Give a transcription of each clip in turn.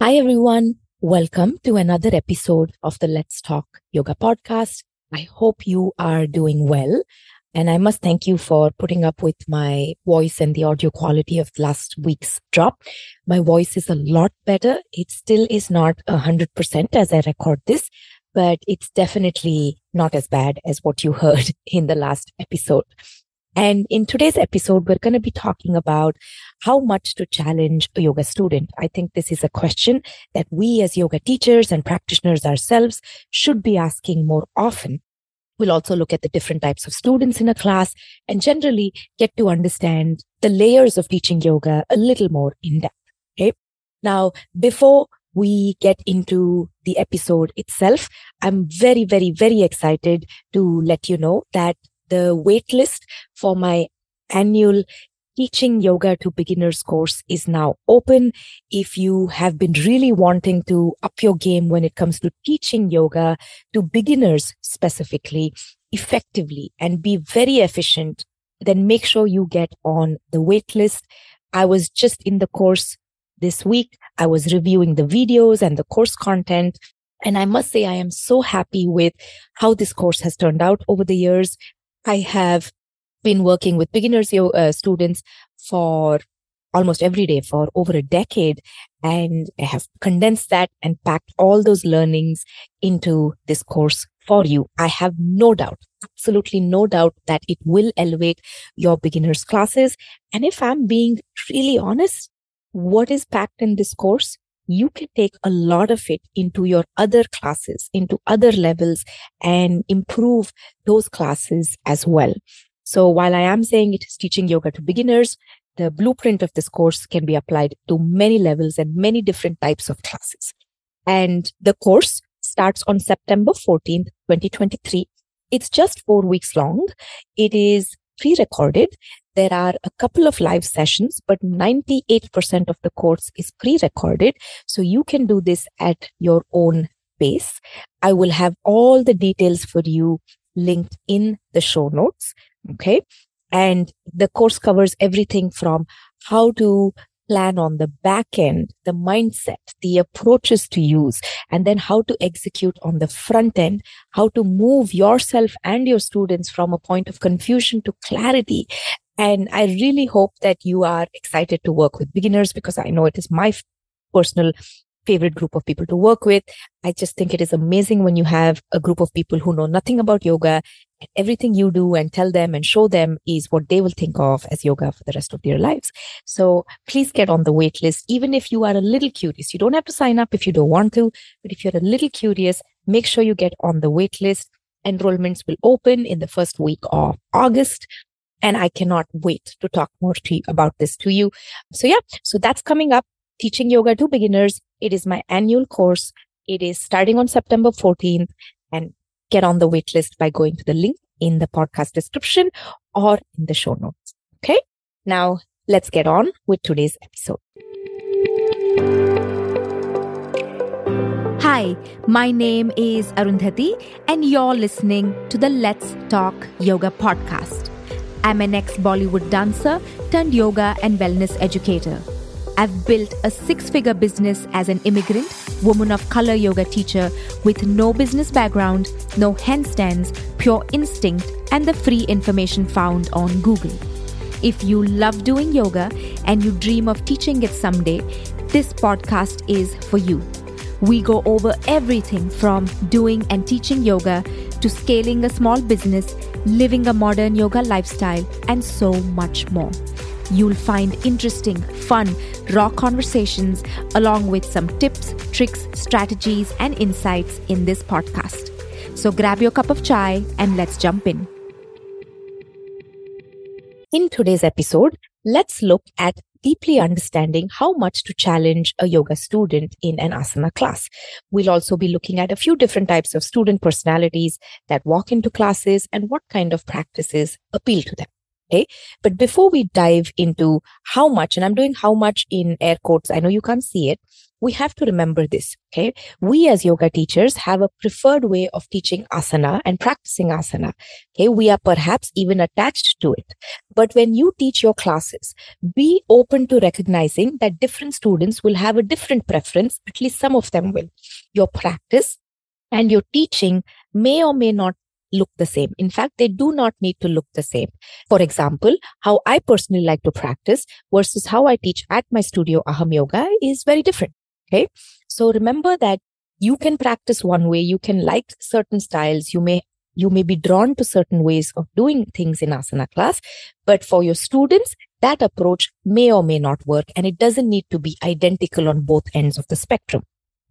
Hi, everyone. Welcome to another episode of the Let's Talk Yoga podcast. I hope you are doing well. And I must thank you for putting up with my voice and the audio quality of last week's drop. My voice is a lot better. It still is not a hundred percent as I record this, but it's definitely not as bad as what you heard in the last episode. And in today's episode, we're going to be talking about how much to challenge a yoga student. I think this is a question that we as yoga teachers and practitioners ourselves should be asking more often. We'll also look at the different types of students in a class and generally get to understand the layers of teaching yoga a little more in depth. Okay. Now, before we get into the episode itself, I'm very, very, very excited to let you know that the waitlist for my annual teaching yoga to beginners course is now open. If you have been really wanting to up your game when it comes to teaching yoga to beginners specifically, effectively and be very efficient, then make sure you get on the waitlist. I was just in the course this week. I was reviewing the videos and the course content. And I must say, I am so happy with how this course has turned out over the years. I have been working with beginners uh, students for almost every day for over a decade and I have condensed that and packed all those learnings into this course for you. I have no doubt, absolutely no doubt that it will elevate your beginners classes. And if I'm being really honest, what is packed in this course you can take a lot of it into your other classes, into other levels and improve those classes as well. So while I am saying it is teaching yoga to beginners, the blueprint of this course can be applied to many levels and many different types of classes. And the course starts on September 14th, 2023. It's just four weeks long. It is pre-recorded there are a couple of live sessions, but 98% of the course is pre-recorded. So you can do this at your own pace. I will have all the details for you linked in the show notes. Okay. And the course covers everything from how to plan on the back end, the mindset, the approaches to use, and then how to execute on the front end, how to move yourself and your students from a point of confusion to clarity, and I really hope that you are excited to work with beginners because I know it is my personal favorite group of people to work with. I just think it is amazing when you have a group of people who know nothing about yoga and everything you do and tell them and show them is what they will think of as yoga for the rest of their lives. So please get on the wait list. Even if you are a little curious, you don't have to sign up if you don't want to, but if you're a little curious, make sure you get on the wait list. Enrollments will open in the first week of August. And I cannot wait to talk more to you about this to you. So yeah, so that's coming up. Teaching yoga to beginners. It is my annual course. It is starting on September 14th and get on the wait list by going to the link in the podcast description or in the show notes. Okay. Now let's get on with today's episode. Hi, my name is Arundhati, and you're listening to the Let's Talk Yoga podcast. I'm an ex Bollywood dancer turned yoga and wellness educator. I've built a six figure business as an immigrant, woman of color yoga teacher with no business background, no handstands, pure instinct, and the free information found on Google. If you love doing yoga and you dream of teaching it someday, this podcast is for you. We go over everything from doing and teaching yoga to scaling a small business, living a modern yoga lifestyle, and so much more. You'll find interesting, fun, raw conversations along with some tips, tricks, strategies, and insights in this podcast. So grab your cup of chai and let's jump in. In today's episode, let's look at deeply understanding how much to challenge a yoga student in an asana class. We'll also be looking at a few different types of student personalities that walk into classes and what kind of practices appeal to them. Okay. But before we dive into how much, and I'm doing how much in air quotes, I know you can't see it. We have to remember this. Okay. We as yoga teachers have a preferred way of teaching asana and practicing asana. Okay. We are perhaps even attached to it. But when you teach your classes, be open to recognizing that different students will have a different preference. At least some of them will. Your practice and your teaching may or may not look the same. In fact, they do not need to look the same. For example, how I personally like to practice versus how I teach at my studio Aham Yoga is very different. Okay. So remember that you can practice one way. You can like certain styles. You may, you may be drawn to certain ways of doing things in asana class. But for your students, that approach may or may not work. And it doesn't need to be identical on both ends of the spectrum.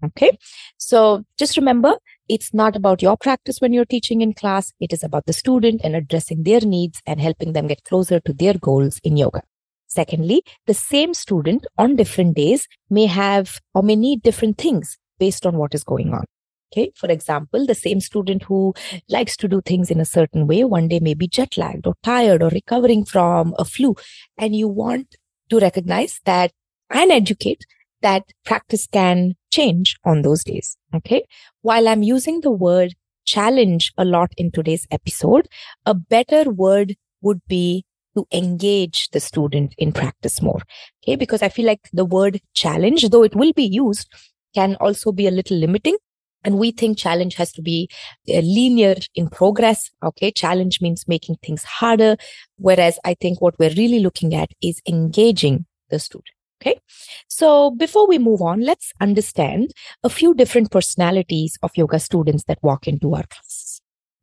Okay. So just remember, it's not about your practice when you're teaching in class. It is about the student and addressing their needs and helping them get closer to their goals in yoga. Secondly, the same student on different days may have or may need different things based on what is going on. Okay. For example, the same student who likes to do things in a certain way one day may be jet lagged or tired or recovering from a flu. And you want to recognize that and educate that practice can change on those days. Okay. While I'm using the word challenge a lot in today's episode, a better word would be to engage the student in practice more. Okay. Because I feel like the word challenge, though it will be used, can also be a little limiting. And we think challenge has to be uh, linear in progress. Okay. Challenge means making things harder. Whereas I think what we're really looking at is engaging the student. Okay. So before we move on, let's understand a few different personalities of yoga students that walk into our classes.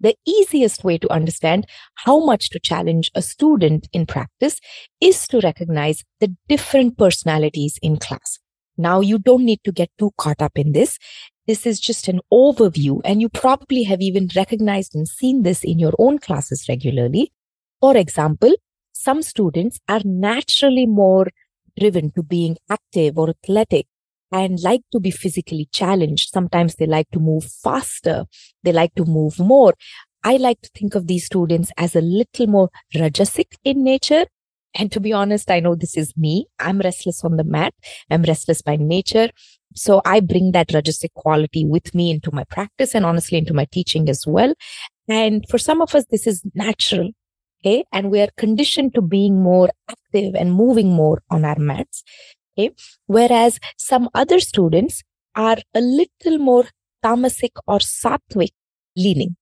The easiest way to understand how much to challenge a student in practice is to recognize the different personalities in class. Now you don't need to get too caught up in this. This is just an overview and you probably have even recognized and seen this in your own classes regularly. For example, some students are naturally more driven to being active or athletic and like to be physically challenged. Sometimes they like to move faster. They like to move more. I like to think of these students as a little more rajasic in nature. And to be honest, I know this is me. I'm restless on the mat. I'm restless by nature. So I bring that rajasic quality with me into my practice and honestly into my teaching as well. And for some of us, this is natural. Okay. And we are conditioned to being more active and moving more on our mats. Okay. Whereas some other students are a little more tamasic or sattvic leaning.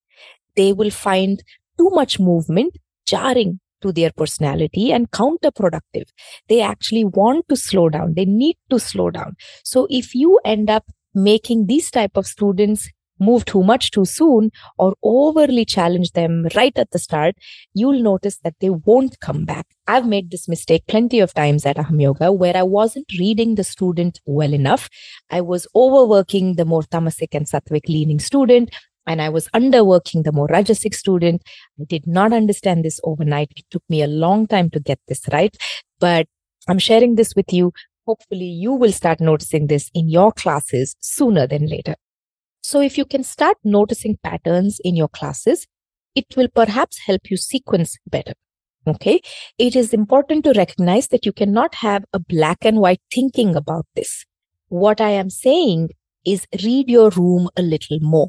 They will find too much movement jarring to their personality and counterproductive. They actually want to slow down. They need to slow down. So if you end up making these type of students move too much too soon or overly challenge them right at the start, you'll notice that they won't come back. I've made this mistake plenty of times at Aham Yoga where I wasn't reading the student well enough. I was overworking the more tamasic and sattvic leaning student and I was underworking the more rajasic student. I did not understand this overnight. It took me a long time to get this right, but I'm sharing this with you. Hopefully you will start noticing this in your classes sooner than later. So if you can start noticing patterns in your classes, it will perhaps help you sequence better. Okay. It is important to recognize that you cannot have a black and white thinking about this. What I am saying is read your room a little more.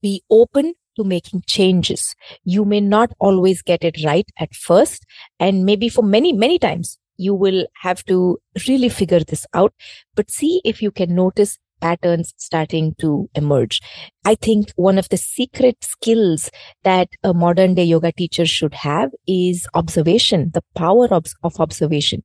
Be open to making changes. You may not always get it right at first. And maybe for many, many times you will have to really figure this out, but see if you can notice patterns starting to emerge. I think one of the secret skills that a modern day yoga teacher should have is observation, the power of, of observation.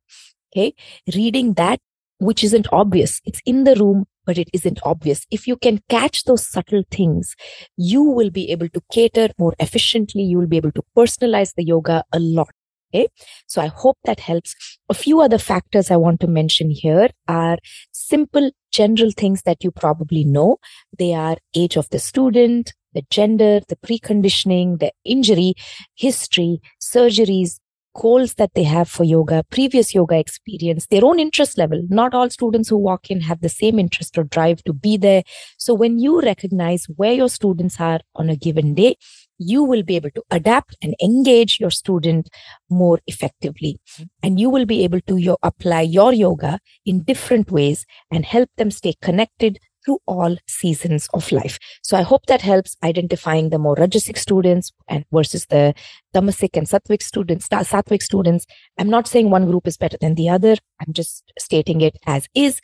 Okay. Reading that, which isn't obvious. It's in the room, but it isn't obvious. If you can catch those subtle things, you will be able to cater more efficiently. You will be able to personalize the yoga a lot. Okay. So I hope that helps. A few other factors I want to mention here are simple general things that you probably know. They are age of the student, the gender, the preconditioning, the injury, history, surgeries, goals that they have for yoga, previous yoga experience, their own interest level. Not all students who walk in have the same interest or drive to be there. So when you recognize where your students are on a given day, you will be able to adapt and engage your student more effectively. Mm-hmm. And you will be able to yo- apply your yoga in different ways and help them stay connected through all seasons of life. So I hope that helps identifying the more Rajasic students and versus the Tamasic and Sattvic students, Sattvic students. I'm not saying one group is better than the other. I'm just stating it as is.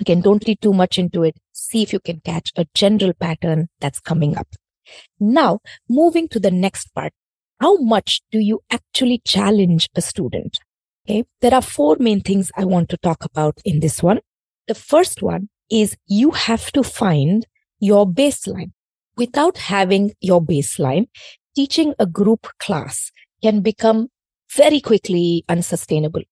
Again, don't read too much into it. See if you can catch a general pattern that's coming up. Now, moving to the next part. How much do you actually challenge a student? Okay. There are four main things I want to talk about in this one. The first one is you have to find your baseline. Without having your baseline, teaching a group class can become very quickly unsustainable.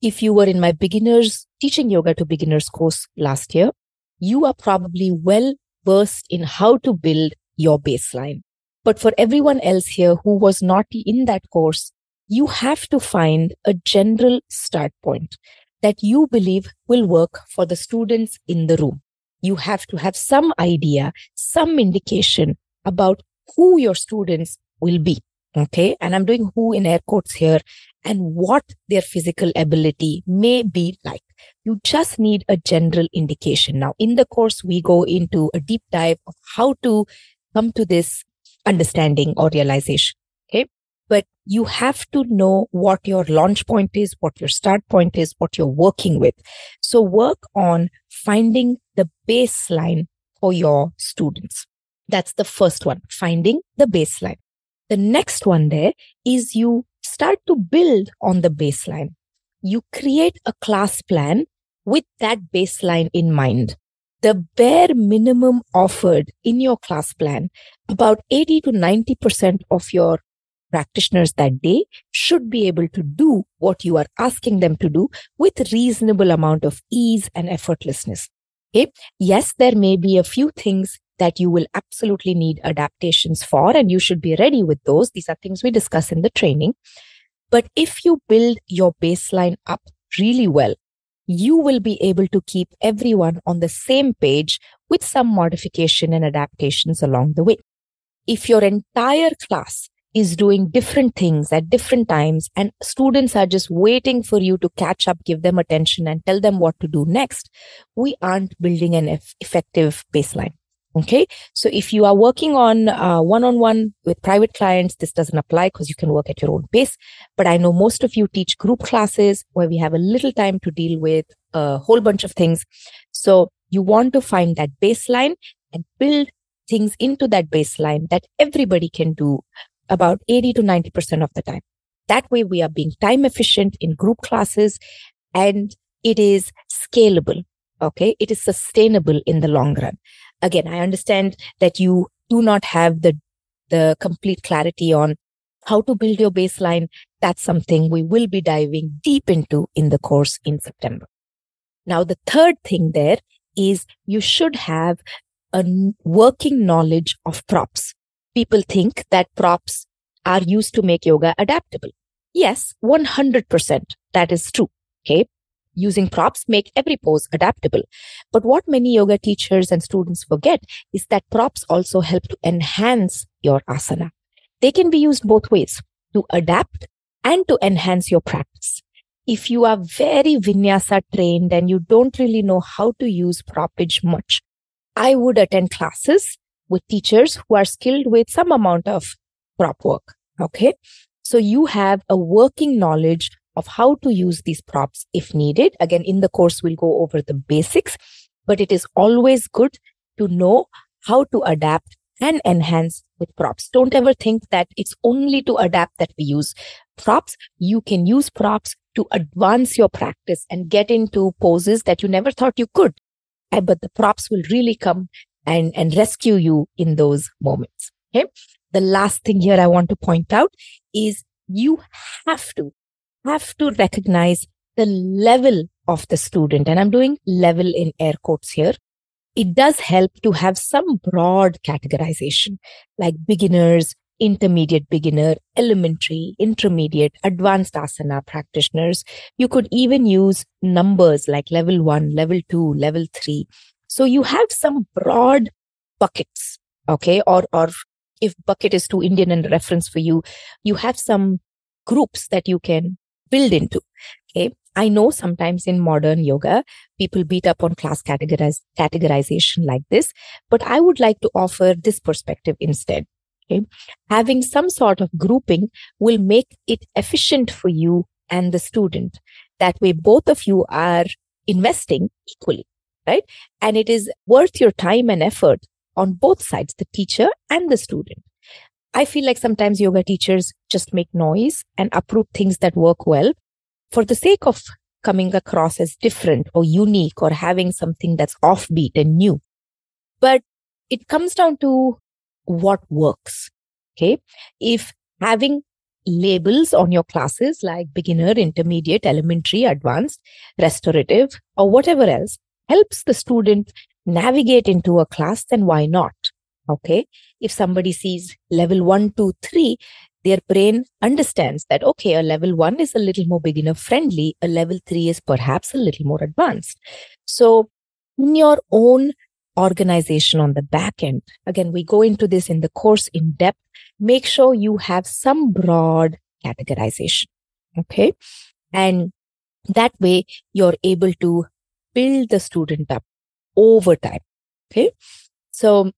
If you were in my beginners teaching yoga to beginners course last year, you are probably well versed in how to build your baseline. But for everyone else here who was not in that course, you have to find a general start point that you believe will work for the students in the room. You have to have some idea, some indication about who your students will be. Okay. And I'm doing who in air quotes here and what their physical ability may be like. You just need a general indication. Now, in the course, we go into a deep dive of how to come to this understanding or realization. Okay. But you have to know what your launch point is, what your start point is, what you're working with. So work on finding the baseline for your students. That's the first one, finding the baseline. The next one there is you start to build on the baseline. You create a class plan with that baseline in mind the bare minimum offered in your class plan, about 80 to 90% of your practitioners that day should be able to do what you are asking them to do with reasonable amount of ease and effortlessness. Okay. Yes, there may be a few things that you will absolutely need adaptations for, and you should be ready with those. These are things we discuss in the training. But if you build your baseline up really well, you will be able to keep everyone on the same page with some modification and adaptations along the way. If your entire class is doing different things at different times and students are just waiting for you to catch up, give them attention and tell them what to do next, we aren't building an effective baseline. Okay. So if you are working on one on one with private clients, this doesn't apply because you can work at your own pace. But I know most of you teach group classes where we have a little time to deal with a whole bunch of things. So you want to find that baseline and build things into that baseline that everybody can do about 80 to 90% of the time. That way we are being time efficient in group classes and it is scalable. Okay. It is sustainable in the long run again, I understand that you do not have the, the complete clarity on how to build your baseline. That's something we will be diving deep into in the course in September. Now, the third thing there is you should have a working knowledge of props. People think that props are used to make yoga adaptable. Yes, 100% that is true. Okay using props make every pose adaptable. But what many yoga teachers and students forget is that props also help to enhance your asana. They can be used both ways to adapt and to enhance your practice. If you are very vinyasa trained and you don't really know how to use propage much, I would attend classes with teachers who are skilled with some amount of prop work. Okay. So you have a working knowledge of how to use these props if needed. Again, in the course, we'll go over the basics, but it is always good to know how to adapt and enhance with props. Don't ever think that it's only to adapt that we use props. You can use props to advance your practice and get into poses that you never thought you could. But the props will really come and, and rescue you in those moments. Okay. The last thing here I want to point out is you have to have to recognize the level of the student. And I'm doing level in air quotes here. It does help to have some broad categorization like beginners, intermediate beginner, elementary, intermediate, advanced asana practitioners. You could even use numbers like level one, level two, level three. So you have some broad buckets. Okay. Or, or if bucket is too Indian and reference for you, you have some groups that you can build into. Okay. I know sometimes in modern yoga, people beat up on class categorize, categorization like this, but I would like to offer this perspective instead. Okay. Having some sort of grouping will make it efficient for you and the student. That way, both of you are investing equally, right? And it is worth your time and effort on both sides, the teacher and the student. I feel like sometimes yoga teachers just make noise and uproot things that work well for the sake of coming across as different or unique or having something that's offbeat and new. But it comes down to what works. Okay. If having labels on your classes like beginner, intermediate, elementary, advanced, restorative, or whatever else helps the student navigate into a class, then why not? Okay. If somebody sees level one, two, three, their brain understands that, okay, a level one is a little more beginner friendly. A level three is perhaps a little more advanced. So in your own organization on the back end, again, we go into this in the course in depth. Make sure you have some broad categorization. Okay. And that way you're able to build the student up over time. Okay. So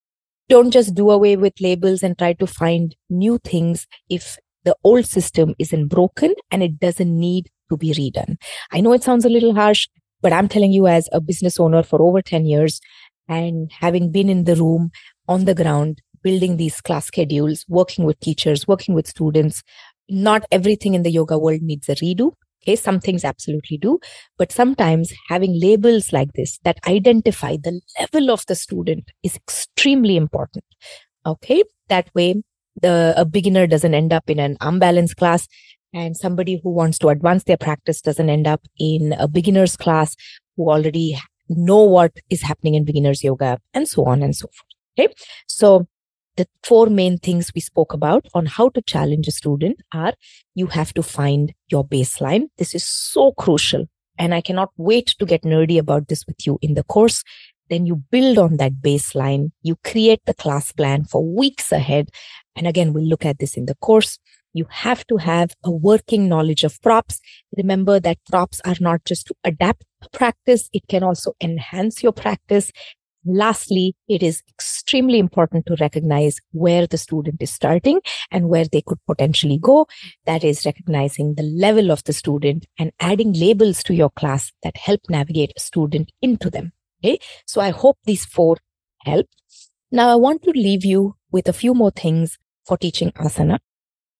don't just do away with labels and try to find new things if the old system isn't broken and it doesn't need to be redone. I know it sounds a little harsh, but I'm telling you as a business owner for over 10 years and having been in the room on the ground, building these class schedules, working with teachers, working with students, not everything in the yoga world needs a redo. Okay, some things absolutely do, but sometimes having labels like this that identify the level of the student is extremely important. Okay, that way the a beginner doesn't end up in an unbalanced class and somebody who wants to advance their practice doesn't end up in a beginner's class who already know what is happening in beginners yoga and so on and so forth. Okay. So the four main things we spoke about on how to challenge a student are you have to find your baseline. This is so crucial. And I cannot wait to get nerdy about this with you in the course. Then you build on that baseline. You create the class plan for weeks ahead. And again, we'll look at this in the course. You have to have a working knowledge of props. Remember that props are not just to adapt practice. It can also enhance your practice. Lastly, it is extremely important to recognize where the student is starting and where they could potentially go. That is recognizing the level of the student and adding labels to your class that help navigate a student into them. Okay. So I hope these four help. Now I want to leave you with a few more things for teaching asana.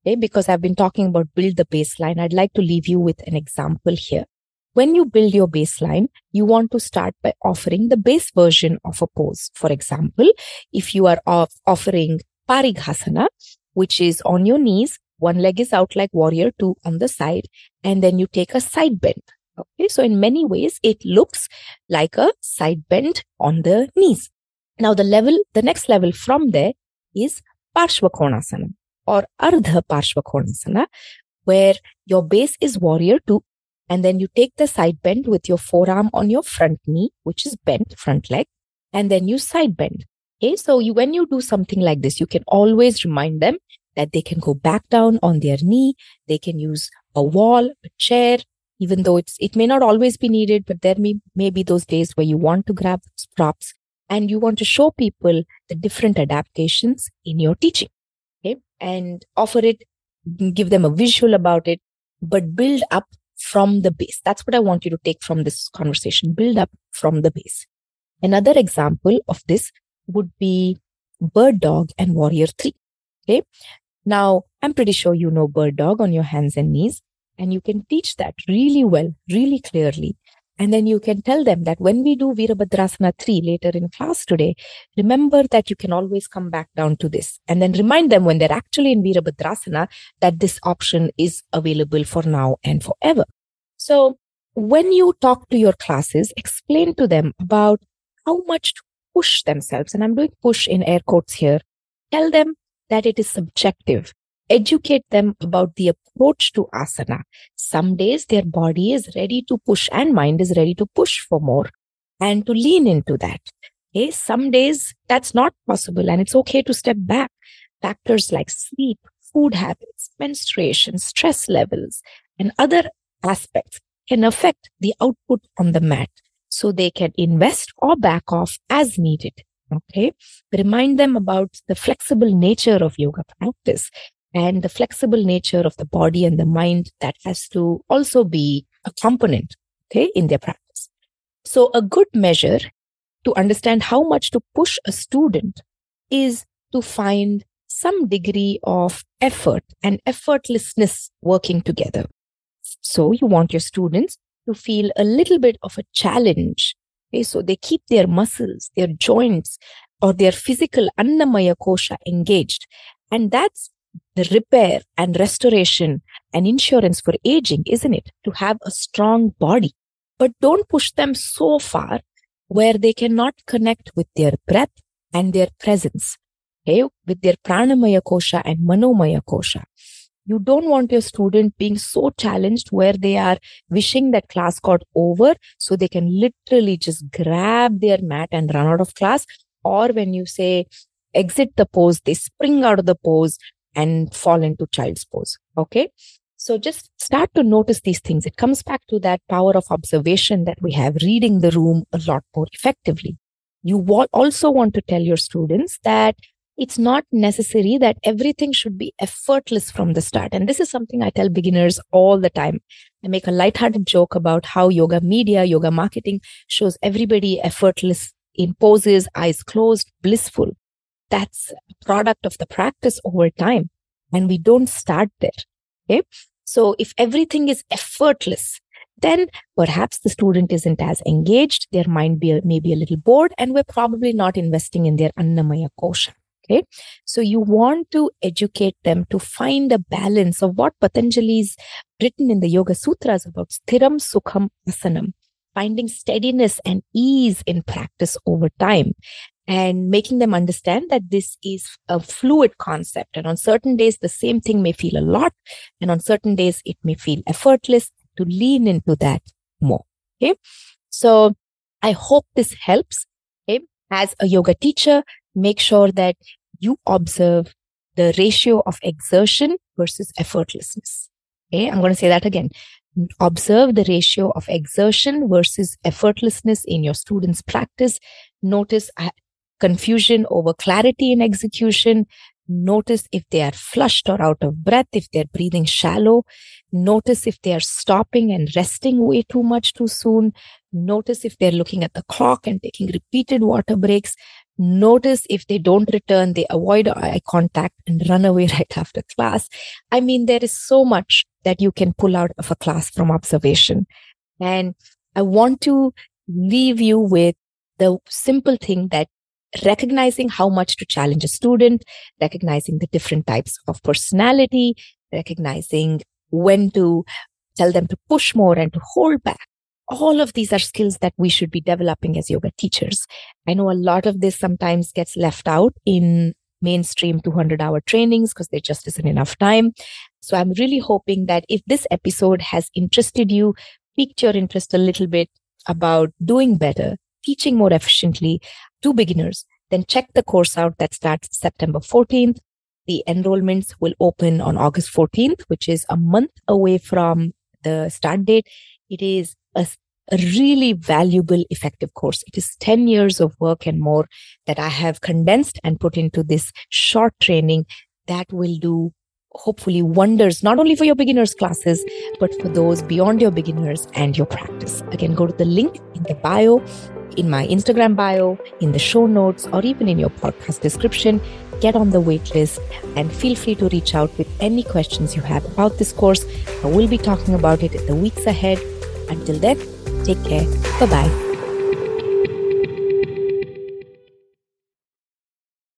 Okay. Because I've been talking about build the baseline. I'd like to leave you with an example here. When you build your baseline, you want to start by offering the base version of a pose. For example, if you are off- offering Parighasana, which is on your knees, one leg is out like warrior two on the side, and then you take a side bend. Okay, so in many ways, it looks like a side bend on the knees. Now, the level, the next level from there is Parshvakonasana or Ardha Parshvakonasana, where your base is warrior two and then you take the side bend with your forearm on your front knee, which is bent front leg, and then you side bend. Okay. So you, when you do something like this, you can always remind them that they can go back down on their knee. They can use a wall, a chair, even though it's, it may not always be needed, but there may, may be those days where you want to grab those props and you want to show people the different adaptations in your teaching. Okay. And offer it, give them a visual about it, but build up from the base. That's what I want you to take from this conversation. Build up from the base. Another example of this would be bird dog and warrior three. Okay. Now I'm pretty sure you know bird dog on your hands and knees and you can teach that really well, really clearly. And then you can tell them that when we do Virabhadrasana 3 later in class today, remember that you can always come back down to this. And then remind them when they're actually in Virabhadrasana that this option is available for now and forever. So when you talk to your classes, explain to them about how much to push themselves. And I'm doing push in air quotes here. Tell them that it is subjective educate them about the approach to asana. Some days their body is ready to push and mind is ready to push for more and to lean into that. Okay. Some days that's not possible and it's okay to step back. factors like sleep, food habits, menstruation, stress levels, and other aspects can affect the output on the mat. So they can invest or back off as needed. Okay. Remind them about the flexible nature of yoga practice and the flexible nature of the body and the mind that has to also be a component. Okay. In their practice. So a good measure to understand how much to push a student is to find some degree of effort and effortlessness working together. So you want your students to feel a little bit of a challenge. Okay, so they keep their muscles, their joints, or their physical annamaya kosha engaged. And that's the repair and restoration and insurance for aging, isn't it? To have a strong body. But don't push them so far where they cannot connect with their breath and their presence, okay, with their pranamaya kosha and manomaya kosha. You don't want your student being so challenged where they are wishing that class got over so they can literally just grab their mat and run out of class. Or when you say exit the pose, they spring out of the pose and fall into child's pose. Okay. So just start to notice these things. It comes back to that power of observation that we have reading the room a lot more effectively. You also want to tell your students that it's not necessary that everything should be effortless from the start. And this is something I tell beginners all the time. I make a lighthearted joke about how yoga media, yoga marketing shows everybody effortless in poses, eyes closed, blissful. That's a product of the practice over time. And we don't start there. Okay. So if everything is effortless, then perhaps the student isn't as engaged. Their mind be, may be a little bored and we're probably not investing in their Annamaya kosha. Okay. So you want to educate them to find a balance of what Patanjali's written in the Yoga Sutras about sthiram sukham asanam, finding steadiness and ease in practice over time and making them understand that this is a fluid concept. And on certain days, the same thing may feel a lot. And on certain days, it may feel effortless to lean into that more. Okay. So I hope this helps. Okay. As a yoga teacher, make sure that you observe the ratio of exertion versus effortlessness. Okay. I'm going to say that again. Observe the ratio of exertion versus effortlessness in your students' practice. Notice confusion over clarity in execution. Notice if they are flushed or out of breath, if they're breathing shallow. Notice if they are stopping and resting way too much too soon. Notice if they're looking at the clock and taking repeated water breaks. Notice if they don't return, they avoid eye contact and run away right after class. I mean, there is so much that you can pull out of a class from observation. And I want to leave you with the simple thing that recognizing how much to challenge a student, recognizing the different types of personality, recognizing when to tell them to push more and to hold back all of these are skills that we should be developing as yoga teachers. I know a lot of this sometimes gets left out in mainstream 200 hour trainings because there just isn't enough time. So I'm really hoping that if this episode has interested you, piqued your interest a little bit about doing better, teaching more efficiently to beginners, then check the course out that starts September 14th. The enrollments will open on August 14th, which is a month away from the start date. It is a, a really valuable, effective course. It is 10 years of work and more that I have condensed and put into this short training that will do hopefully wonders not only for your beginners classes but for those beyond your beginners and your practice again go to the link in the bio in my instagram bio in the show notes or even in your podcast description get on the waitlist and feel free to reach out with any questions you have about this course i will be talking about it in the weeks ahead until then, take care. Bye bye.